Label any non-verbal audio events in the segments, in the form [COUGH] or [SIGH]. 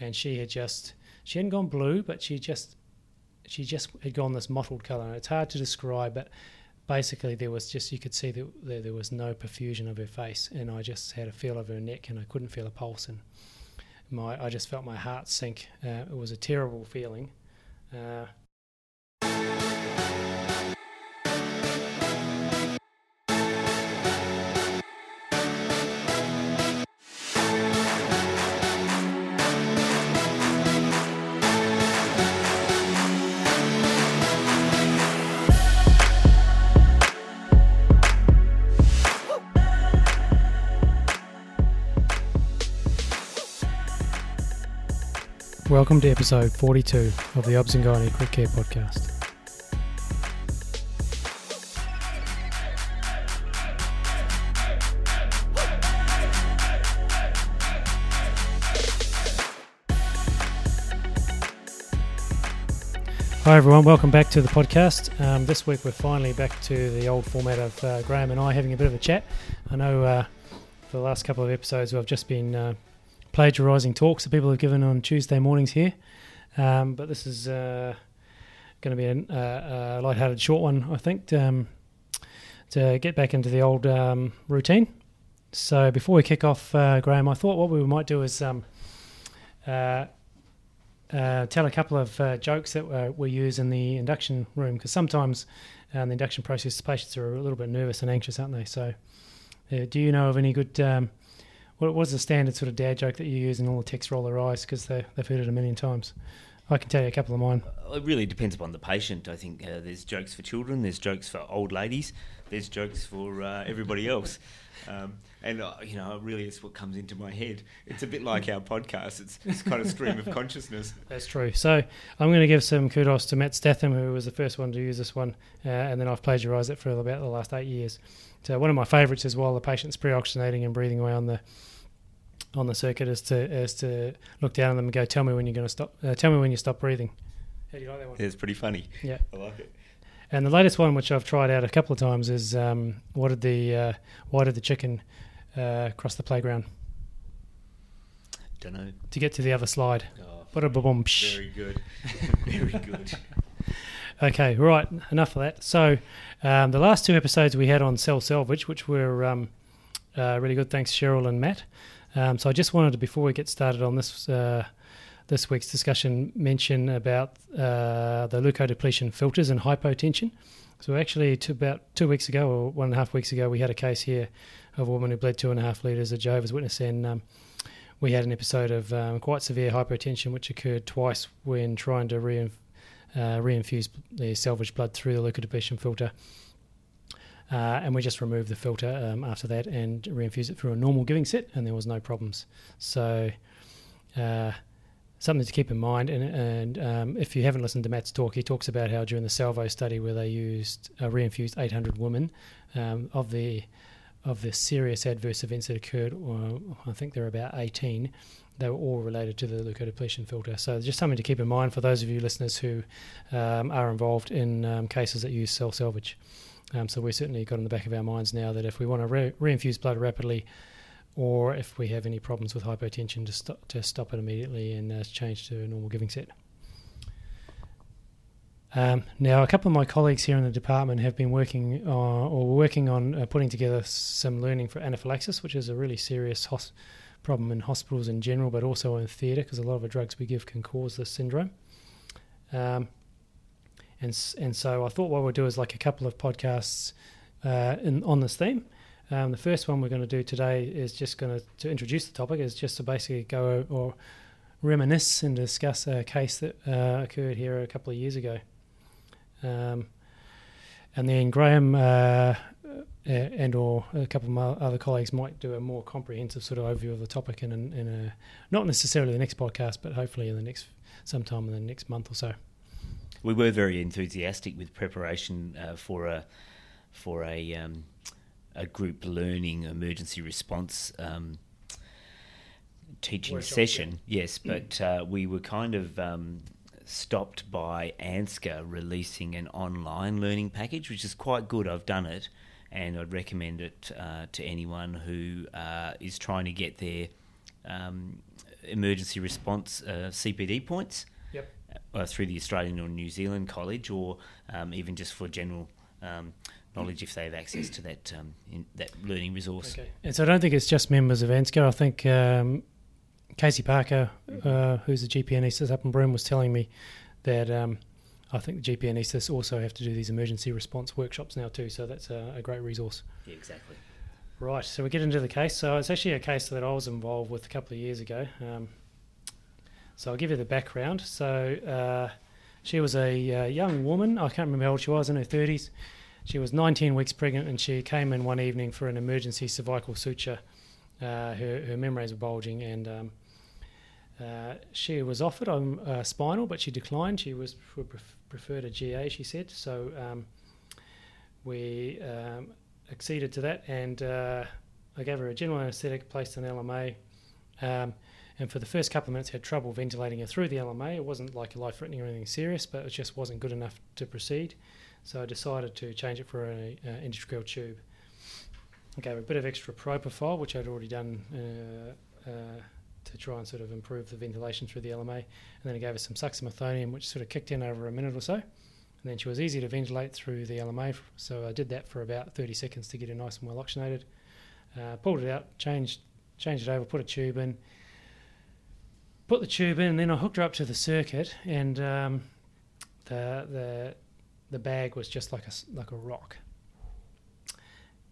and she had just she hadn't gone blue, but she just she just had gone this mottled colour. And it's hard to describe, but basically there was just you could see that there, there was no perfusion of her face, and I just had a feel of her neck, and I couldn't feel a pulse, and my I just felt my heart sink. Uh, it was a terrible feeling. Uh, Welcome to episode 42 of the Gynae Quick Care Podcast. Hi everyone, welcome back to the podcast. Um, this week we're finally back to the old format of uh, Graham and I having a bit of a chat. I know uh, for the last couple of episodes we've just been uh, plagiarising talks that people have given on Tuesday mornings here, um, but this is uh, going to be a, a, a light-hearted short one, I think, to, um, to get back into the old um, routine. So before we kick off, uh, Graham, I thought what we might do is um, uh, uh, tell a couple of uh, jokes that uh, we use in the induction room because sometimes uh, in the induction process, patients are a little bit nervous and anxious, aren't they? So, uh, do you know of any good? What was the standard sort of dad joke that you use and all the techs roll their eyes because they, they've heard it a million times? I can tell you a couple of mine. It really depends upon the patient. I think uh, there's jokes for children, there's jokes for old ladies, there's jokes for uh, everybody else. Um, and, uh, you know, really it's what comes into my head. It's a bit like our podcast, it's, it's kind of stream of consciousness. [LAUGHS] That's true. So I'm going to give some kudos to Matt Statham, who was the first one to use this one, uh, and then I've plagiarised it for about the last eight years. So one of my favourites is while the patient's pre-oxygenating and breathing away on the on the circuit is to is to look down at them and go, "Tell me when you're going to stop. Uh, tell me when you stop breathing." How do you like that one? It's pretty funny. Yeah, I like it. And the latest one, which I've tried out a couple of times, is um, what did the uh, why did the chicken uh, cross the playground Don't know. to get to the other slide? Oh, very good. [LAUGHS] very good. Okay, right. Enough of that. So, um, the last two episodes we had on cell salvage, which were um, uh, really good. Thanks, Cheryl and Matt. Um, so, I just wanted to, before we get started on this uh, this week's discussion, mention about uh, the leukodepletion filters and hypotension. So, actually, to about two weeks ago, or one and a half weeks ago, we had a case here of a woman who bled two and a half litres of Jehovah's Witness, and um, we had an episode of um, quite severe hypotension, which occurred twice when trying to uh, reinfuse the salvage blood through the leukodepletion filter. Uh, and we just removed the filter um, after that and reinfused it through a normal giving set, and there was no problems. So, uh, something to keep in mind. And, and um, if you haven't listened to Matt's talk, he talks about how during the Salvo study, where they used uh, reinfused 800 women, um, of the of the serious adverse events that occurred, uh, I think there were about 18 they were all related to the leukodepletion filter. So just something to keep in mind for those of you listeners who um, are involved in um, cases that use cell salvage. Um, so we've certainly got in the back of our minds now that if we want to re- reinfuse blood rapidly, or if we have any problems with hypotension, to stop to stop it immediately and uh, change to a normal giving set. Um, now, a couple of my colleagues here in the department have been working or working on uh, putting together some learning for anaphylaxis, which is a really serious hos- problem in hospitals in general, but also in theatre because a lot of the drugs we give can cause this syndrome. Um, and and so I thought what we'll do is like a couple of podcasts uh, in, on this theme. Um, the first one we're going to do today is just going to to introduce the topic is just to basically go or reminisce and discuss a case that uh, occurred here a couple of years ago. Um, and then Graham uh, uh, and or a couple of my other colleagues might do a more comprehensive sort of overview of the topic in, in, in a not necessarily the next podcast, but hopefully in the next sometime in the next month or so. We were very enthusiastic with preparation uh, for a for a um, a group learning emergency response um, teaching Workshop, session. Yes, but uh, we were kind of um, stopped by ANZCA releasing an online learning package, which is quite good. I've done it, and I'd recommend it uh, to anyone who uh, is trying to get their um, emergency response uh, CPD points. Uh, through the Australian or New Zealand College, or um, even just for general um, knowledge if they have access to that um, that learning resource. Okay. And so I don't think it's just members of ANZCA. I think um, Casey Parker, uh, who's the GP anaesthetist up in Broome, was telling me that um, I think the GP anaesthetists also have to do these emergency response workshops now too. So that's a, a great resource. Yeah, exactly. Right. So we get into the case. So it's actually a case that I was involved with a couple of years ago. Um, so I'll give you the background. So uh, she was a uh, young woman. I can't remember how old she was in her 30s. She was 19 weeks pregnant and she came in one evening for an emergency cervical suture. Uh, her, her membranes were bulging and um, uh, she was offered um, uh, spinal, but she declined. She was pref- preferred a GA, she said. So um, we um, acceded to that and uh, I gave her a general anaesthetic, placed an LMA. And for the first couple of minutes, had trouble ventilating her through the LMA. It wasn't like life threatening or anything serious, but it just wasn't good enough to proceed. So I decided to change it for an uh, tube. I gave her a bit of extra propofol, which I'd already done uh, uh, to try and sort of improve the ventilation through the LMA. And then I gave her some suxamethonium, which sort of kicked in over a minute or so. And then she was easy to ventilate through the LMA. So I did that for about 30 seconds to get her nice and well oxygenated. Uh, pulled it out, changed, changed it over, put a tube in, put the tube in, and then I hooked her up to the circuit, and um, the the the bag was just like a like a rock.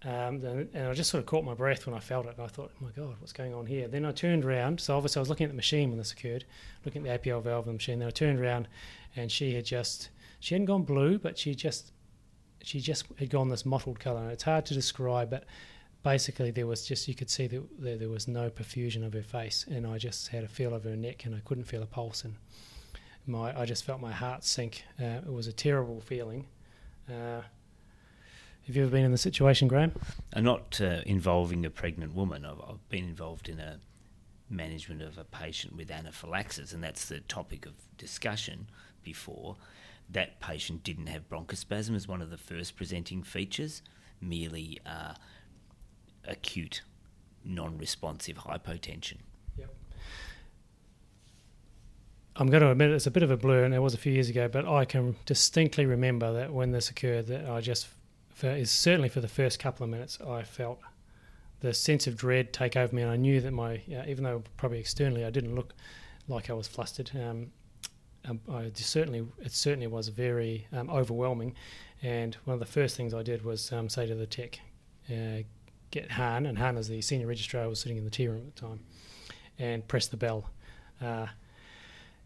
Um, and I just sort of caught my breath when I felt it. And I thought, oh my God, what's going on here? Then I turned around. So obviously, I was looking at the machine when this occurred, looking at the APL valve of the machine. Then I turned around, and she had just she hadn't gone blue, but she just she just had gone this mottled colour. And it's hard to describe, but basically there was just you could see that there, there was no perfusion of her face, and I just had a feel of her neck, and I couldn't feel a pulse, and my I just felt my heart sink. Uh, it was a terrible feeling. Uh, have you ever been in the situation, Graham? Uh, not uh, involving a pregnant woman. I've, I've, been involved in a management of a patient with anaphylaxis, and that's the topic of discussion before. That patient didn't have bronchospasm as one of the first presenting features, merely uh, acute non responsive hypotension. Yep. I'm going to admit it's a bit of a blur, and it was a few years ago, but I can distinctly remember that when this occurred, that I just, for, is certainly for the first couple of minutes, I felt the sense of dread take over me, and I knew that my, even though probably externally I didn't look like I was flustered, um, um, I certainly it certainly was very um, overwhelming, and one of the first things I did was um, say to the tech, uh, get Han, and Han, as the senior registrar, was sitting in the tea room at the time, and press the bell. Uh,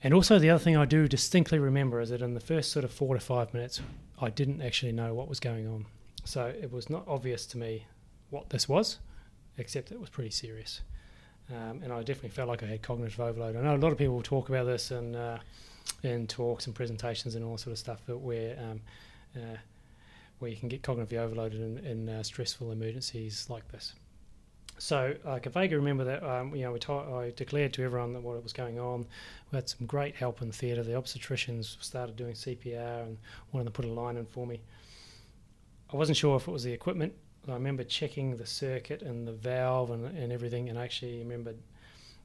and also, the other thing I do distinctly remember is that in the first sort of four to five minutes, I didn't actually know what was going on. So it was not obvious to me what this was, except it was pretty serious. Um, and I definitely felt like I had cognitive overload. I know a lot of people talk about this in, uh, in talks and presentations and all sort of stuff, but where um, uh, where you can get cognitively overloaded in, in uh, stressful emergencies like this. So I can vaguely remember that um, you know I declared to everyone that what was going on. We had some great help in theatre. The obstetricians started doing CPR and of them put a line in for me. I wasn't sure if it was the equipment. I remember checking the circuit and the valve and, and everything, and I actually remember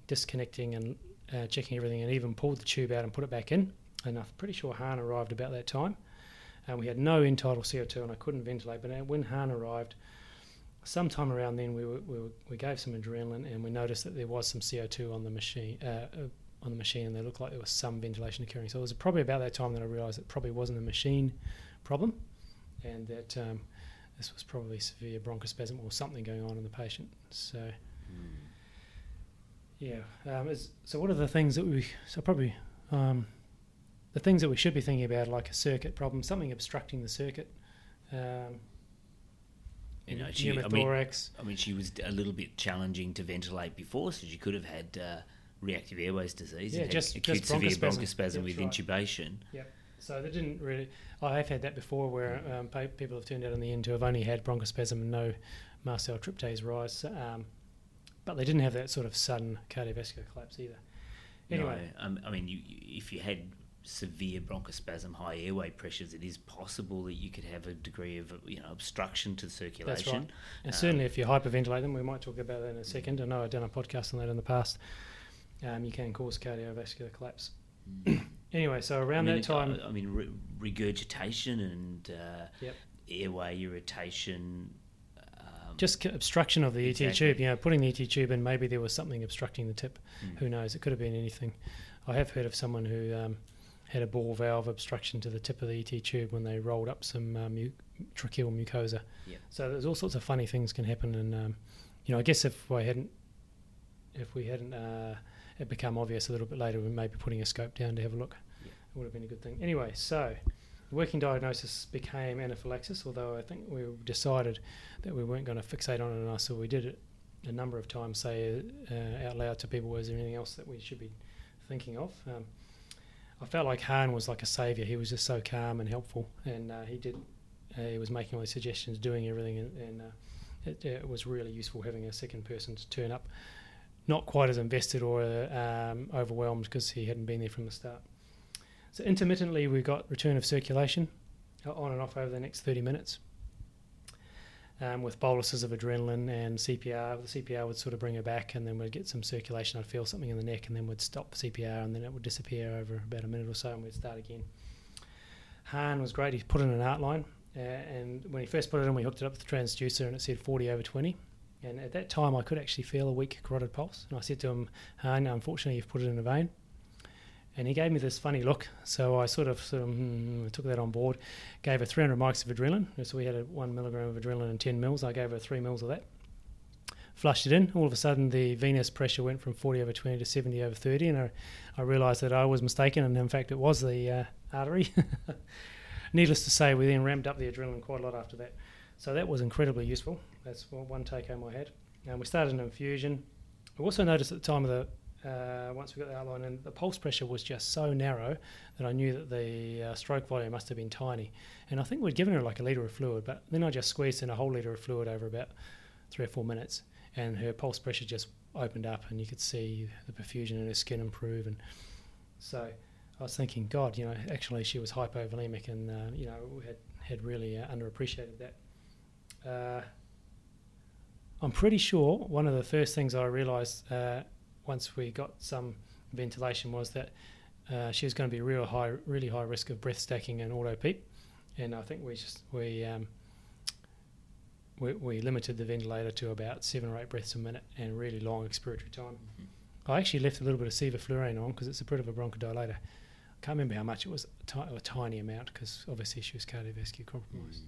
disconnecting and uh, checking everything, and even pulled the tube out and put it back in. And I'm pretty sure Han arrived about that time and we had no end-tidal CO2 and I couldn't ventilate. But when Han arrived, sometime around then we, were, we, were, we gave some adrenaline and we noticed that there was some CO2 on the machine. Uh, uh, on the machine, and they looked like there was some ventilation occurring. So it was probably about that time that I realised it probably wasn't a machine problem, and that um, this was probably severe bronchospasm or something going on in the patient. So, mm. yeah. Um, is, so what are the things that we? So probably um, the things that we should be thinking about, like a circuit problem, something obstructing the circuit. Um, you know, she, I mean, I mean, she was a little bit challenging to ventilate before, so she could have had uh, reactive airways disease. Yeah, just acute just severe bronchospasm with right. intubation. Yeah. So they didn't really. I have had that before, where um, people have turned out in the end to have only had bronchospasm and no mast cell tryptase rise, um, but they didn't have that sort of sudden cardiovascular collapse either. Anyway, no, um, I mean, you, if you had severe bronchospasm, high airway pressures, it is possible that you could have a degree of you know obstruction to the circulation. That's right. And um, certainly, if you hyperventilate them, we might talk about that in a second. I know I've done a podcast on that in the past. um, you can cause cardiovascular collapse. Mm. [COUGHS] Anyway, so around I mean, that time, I, mean, re- regurgitation and uh, Yep. airway irritation. Um, just obstruction of the ET Exactly. tube. You know, putting the ET tube in, maybe there was something obstructing the tip. mm. Who knows? It could have been anything. I have heard of someone who um, had a ball valve obstruction to the tip of the ET tube when they rolled up some um, mu- tracheal mucosa. Yep. So there's all sorts of funny things can happen, and um, you know, I guess if I hadn't, if we hadn't, uh, it become obvious a little bit later, we may be putting a scope down to have a look. Yep. It would have been a good thing. Anyway, so the working diagnosis became anaphylaxis, although I think we decided that we weren't going to fixate on it enough, so we did it a number of times, say uh, out loud to people, is there anything else that we should be thinking of? Um, I felt like Hahn was like a saviour. He was just so calm and helpful, and uh, he did. Uh, he was making all these suggestions, doing everything, and, and uh, it, it was really useful having a second person to turn up, not quite as invested or um, overwhelmed because he hadn't been there from the start. So intermittently, we got return of circulation uh, on and off over the next 30 minutes um, with boluses of adrenaline and CPR. The CPR would sort of bring her back, and then we'd get some circulation. I'd feel something in the neck, and then we'd stop CPR, and then it would disappear over about a minute or so, and we'd start again. Hahn was great. He put in an art line, uh, and when he first put it in, we hooked it up with the transducer, and it said 40 over 20. And at that time, I could actually feel a weak carotid pulse. And I said to him, Hahn, unfortunately, you've put it in a vein. And he gave me this funny look. So I sort of, sort of hmm, took that on board, gave her 300 mics of adrenaline. So we had a one milligram of adrenaline and 10 mils. I gave her three mils of that. Flushed it in. All of a sudden, the venous pressure went from 40 over 20 to 70 over 30. And I, I realised that I was mistaken. And in fact, it was the uh, artery. [LAUGHS] Needless to say, we then ramped up the adrenaline quite a lot after that. So that was incredibly useful. That's one take home I had. And we started an infusion. I also noticed at the time of the uh, once we got the art line, and the pulse pressure was just so narrow that I knew that the uh, stroke volume must have been tiny. And I think we'd given her like a litre of fluid, but then I just squeezed in a whole litre of fluid over about three or four minutes, and her pulse pressure just opened up, and you could see the perfusion in her skin improve. And so I was thinking, God, you know, actually she was hypovolemic, and uh, you know, we had had really uh, underappreciated that. Uh, I'm pretty sure one of the first things I realised uh, once we got some ventilation was that uh, she was going to be real high, really high risk of breath stacking and auto peep, and I think we just we, um, we we limited the ventilator to about seven or eight breaths a minute and really long expiratory time. I actually left a little bit of sevoflurane on because it's a bit of a bronchodilator. I can't remember how much it was, a, ti- a tiny amount because obviously she was cardiovascular compromised.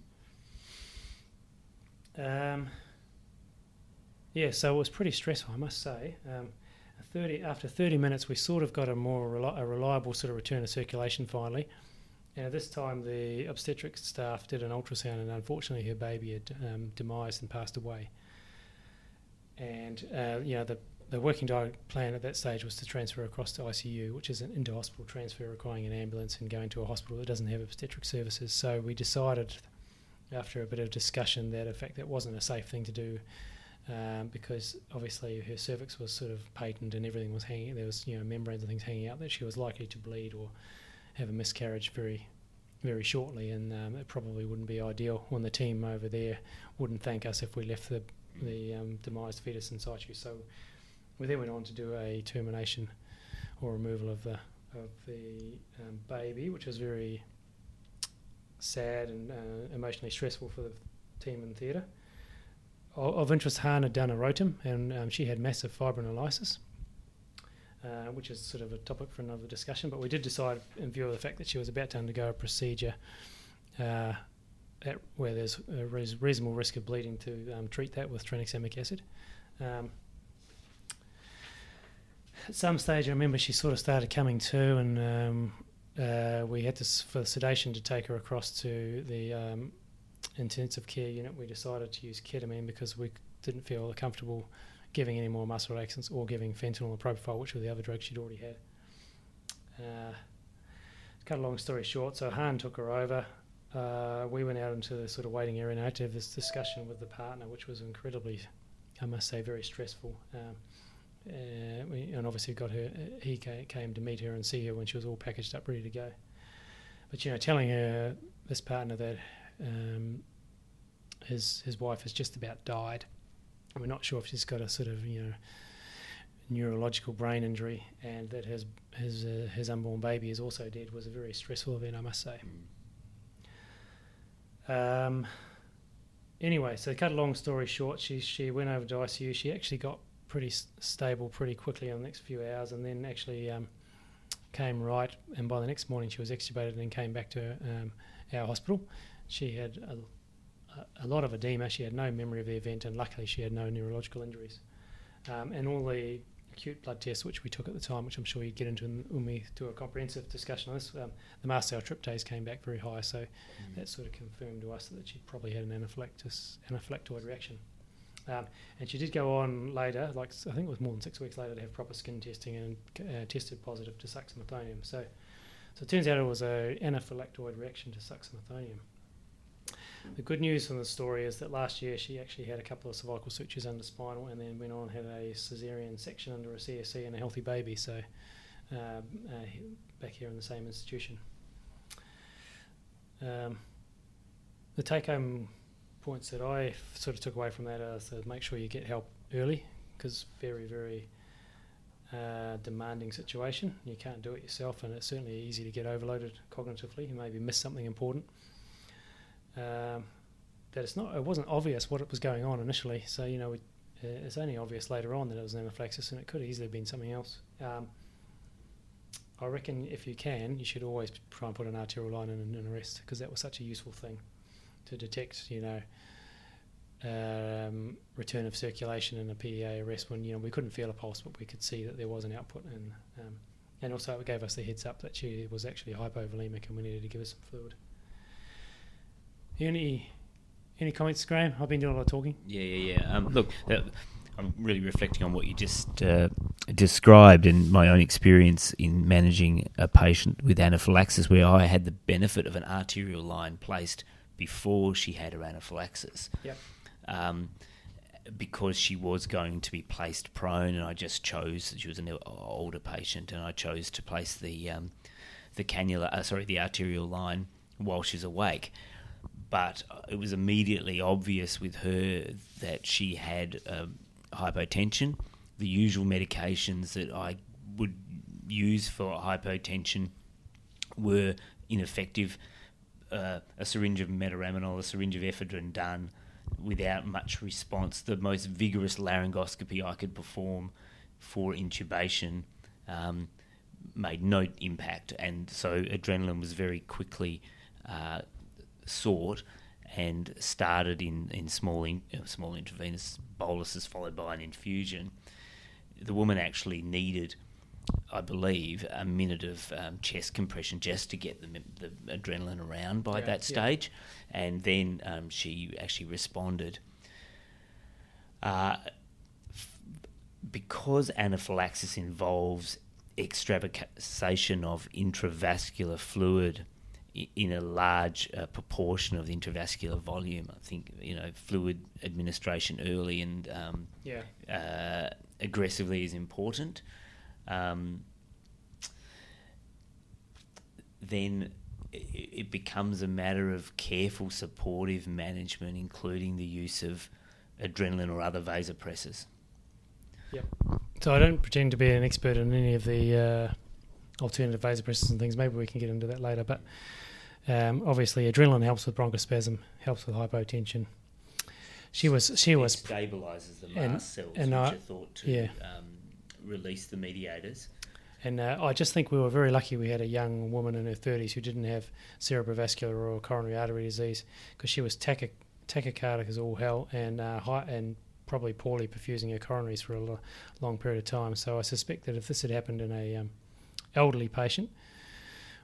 Um, yeah, so it was pretty stressful, I must say. Um, 30, after 30 minutes, we sort of got a more a reliable sort of return of circulation finally. And at this time, the obstetric staff did an ultrasound, and unfortunately, her baby had um, demised and passed away. And uh, you know, the the working plan at that stage was to transfer across to ICU, which is an inter-hospital transfer requiring an ambulance and going to a hospital that doesn't have obstetric services. So we decided, after a bit of discussion, that in fact that wasn't a safe thing to do um, because obviously her cervix was sort of patent and everything was hanging. There was you know membranes and things hanging out that she was likely to bleed or have a miscarriage very, very shortly, and um, it probably wouldn't be ideal. When the team over there wouldn't thank us if we left the the um, demised fetus in situ. So we then went on to do a termination or removal of the of the um, baby, which was very sad and uh, emotionally stressful for the team in theatre. Of interest, Hahn had done a ROTEM, and um, she had massive fibrinolysis, uh, which is sort of a topic for another discussion. But we did decide, in view of the fact that she was about to undergo a procedure uh, at, where there's a res- reasonable risk of bleeding, to um, treat that with tranexamic acid. Um, at some stage, I remember she sort of started coming to, and um, uh, we had to, for sedation, to take her across to the um, intensive care unit. We decided to use ketamine because we didn't feel comfortable giving any more muscle relaxants or giving fentanyl or propofol, which were the other drugs she'd already had. Uh, cut a long story short, so Han took her over. Uh, we went out into the sort of waiting area had to have this discussion with the partner, which was incredibly, I must say, very stressful. Um, uh, and obviously got her. He ca- came to meet her and see her when she was all packaged up, ready to go. But you know, telling her this partner that um, his his wife has just about died. We're not sure if she's got a sort of you know neurological brain injury, and that his his uh, his unborn baby is also dead was a very stressful event, I must say. Um, anyway, so cut a long story short, she she went over to ICU. She actually got pretty s- stable pretty quickly in the next few hours, and then actually um, came right. And by the next morning, she was extubated and came back to um, our hospital. She had a, a, lot of edema. She had no memory of the event, and luckily, she had no neurological injuries. Um, and all the acute blood tests, which we took at the time, which I'm sure you get into when we do a comprehensive discussion on this, um, the mast cell tryptase came back very high. So that sort of confirmed to us that she probably had an anaphylactis, anaphylactoid reaction. Um, and she did go on later, like I think it was more than six weeks later, to have proper skin testing and uh, tested positive to succinylthonium. So, so it turns out it was an anaphylactoid reaction to succinylthonium. The good news from the story is that last year she actually had a couple of cervical sutures under spinal and then went on had a caesarean section under a CSE and a healthy baby. So, um, uh, back here in the same institution. Um, the take home points that I sort of took away from that are to make sure you get help early because very, very uh, demanding situation. You can't do it yourself, and it's certainly easy to get overloaded cognitively You maybe miss something important. Um, that it's not, it wasn't obvious what was going on initially, so you know, uh, it's only obvious later on that it was an anaphylaxis, and it could easily have been something else. Um, I reckon if you can, you should always try and put an arterial line in an arrest because that was such a useful thing to detect, you know, um, return of circulation in a PEA arrest when you know we couldn't feel a pulse, but we could see that there was an output, and um, and also it gave us the heads up that she was actually hypovolemic and we needed to give her some fluid. Any any comments, Graham? I've been doing a lot of talking. Yeah, yeah, yeah. Um, look, that, I'm really reflecting on what you just uh, described and my own experience in managing a patient with anaphylaxis, where I had the benefit of an arterial line placed before she had her anaphylaxis. Yep. Um, because she was going to be placed prone, and I just chose. She was an older patient, and I chose to place the um, the cannula, uh, sorry, the arterial line while she's awake but it was immediately obvious with her that she had um, hypotension. The usual medications that I would use for hypotension were ineffective. Uh, a syringe of metaraminol, a syringe of ephedrine done without much response. The most vigorous laryngoscopy I could perform for intubation um, made no impact, and so adrenaline was very quickly uh, sought and started in, in small in, uh, small intravenous boluses followed by an infusion. The woman actually needed, I believe, a minute of um, chest compression just to get the, the adrenaline around by Yeah, that yeah. stage, and then um, she actually responded. Uh, f- because anaphylaxis involves extravasation of intravascular fluid in a large uh, proportion of the intravascular volume. I think you know fluid administration early and um, Yeah. uh, aggressively is important. Um, then i- it becomes a matter of careful supportive management, including the use of adrenaline or other vasopressors. So I don't pretend to be an expert in any of the uh, alternative vasopressors and things. Maybe we can get into that later. But um, obviously, adrenaline helps with bronchospasm, helps with hypotension. She was she it was stabilizes the and- mast cells, and which I- are thought to yeah. um, release the mediators. And uh, I just think we were very lucky we had a young woman in her 30s who didn't have cerebrovascular or coronary artery disease because she was tachy- tachycardic as all hell and uh, high, and probably poorly perfusing her coronaries for a long period of time. So I suspect that if this had happened in a um, elderly patient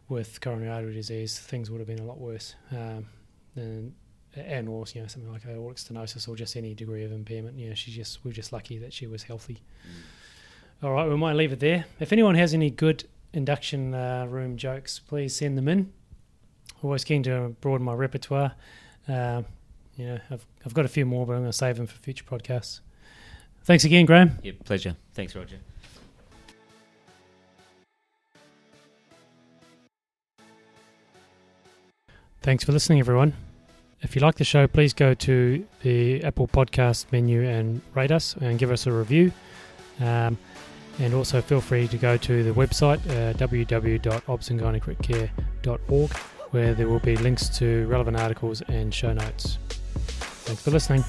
with coronary artery disease, things would have been a lot worse. Um, and, and or you know something like aortic stenosis or just any degree of impairment. You know, she's just we're just lucky that she was healthy. All right, we might leave it there. If anyone has any good induction uh, room jokes, please send them in. Always keen to broaden my repertoire. Um, you know, I've I've got a few more, but I'm going to save them for future podcasts. Thanks again, Graham. Yeah, pleasure. Thanks, Roger. Thanks for listening, everyone. If you like the show, please go to the Apple Podcast menu and rate us and give us a review. Um, and also feel free to go to the website uh, www.obsandgynaecare.org where there will be links to relevant articles and show notes. Thanks for listening.